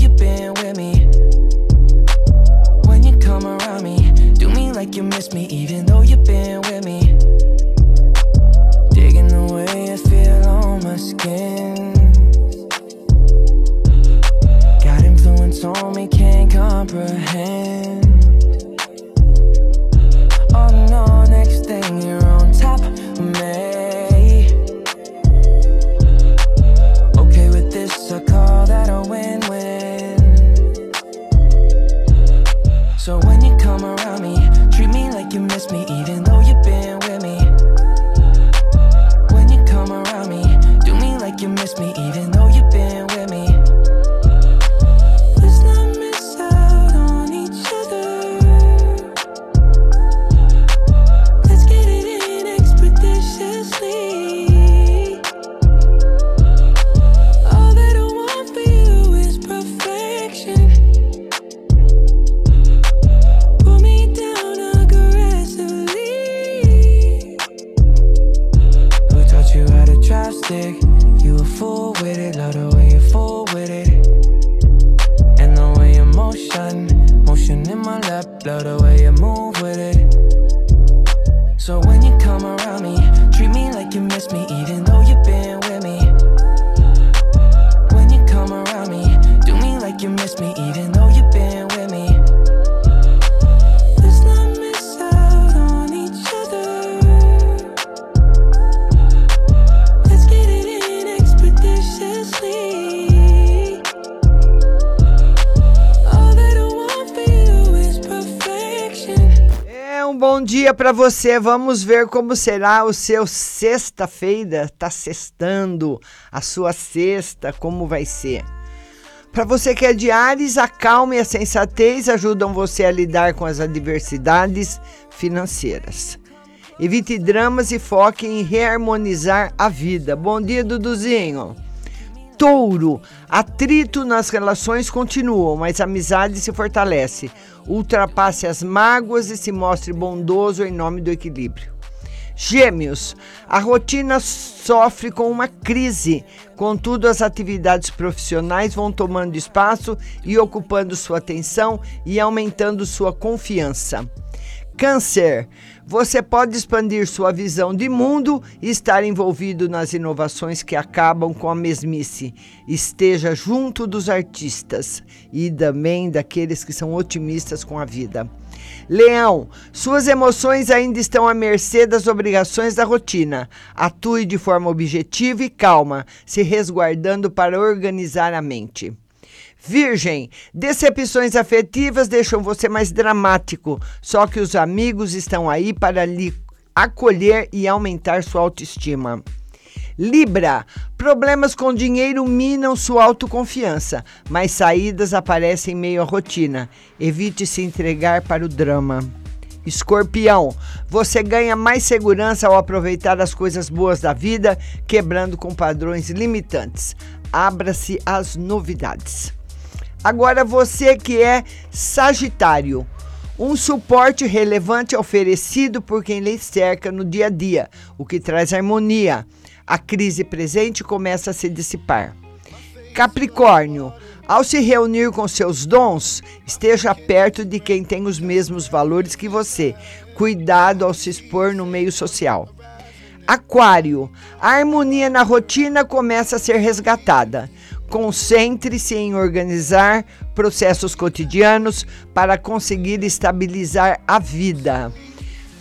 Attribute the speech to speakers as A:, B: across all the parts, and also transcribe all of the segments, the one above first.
A: you been with me. When you come around me, do me like you miss me, even though you've been with me. Drive? You a fool with it, love the way you fool with it. And the way you motion, motion in my lap, love the way
B: bom dia para você. Vamos ver como será o seu sexta-feira. Tá sextando a sua sexta, como vai ser? Para você que é de Ares, a calma e a sensatez ajudam você a lidar com as adversidades financeiras. Evite dramas e foque em reharmonizar a vida. Bom dia, Duduzinho. Touro, atrito nas relações continuam, mas a amizade se fortalece. Ultrapasse as mágoas e se mostre bondoso em nome do equilíbrio. Gêmeos, a rotina sofre com uma crise, contudo, as atividades profissionais vão tomando espaço e ocupando sua atenção e aumentando sua confiança. Câncer, você pode expandir sua visão de mundo e estar envolvido nas inovações que acabam com a mesmice. Esteja junto dos artistas e também daqueles que são otimistas com a vida. Leão, suas emoções ainda estão à mercê das obrigações da rotina. Atue de forma objetiva e calma, se resguardando para organizar a mente. Virgem, decepções afetivas deixam você mais dramático, só que os amigos estão aí para lhe acolher e aumentar sua autoestima. Libra, problemas com dinheiro minam sua autoconfiança, mas saídas aparecem em meio à rotina. Evite se entregar para o drama. Escorpião, você ganha mais segurança ao aproveitar as coisas boas da vida, quebrando com padrões limitantes. Abra-se às novidades. Agora você que é Sagitário, um suporte relevante oferecido por quem lhe cerca no dia a dia, o que traz harmonia. A crise presente começa a se dissipar. Capricórnio, ao se reunir com seus dons, esteja perto de quem tem os mesmos valores que você. Cuidado ao se expor no meio social. Aquário, a harmonia na rotina começa a ser resgatada. Concentre-se em organizar processos cotidianos para conseguir estabilizar a vida.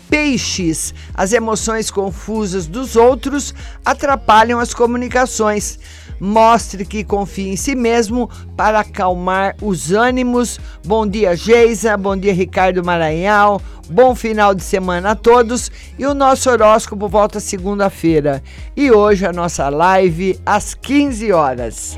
B: Peixes, as emoções confusas dos outros atrapalham as comunicações. Mostre que confia em si mesmo para acalmar os ânimos. Bom dia, Geisa. Bom dia, Ricardo Maranhão. Bom final de semana a todos. E o nosso horóscopo volta segunda-feira. E hoje a nossa live às 15 horas.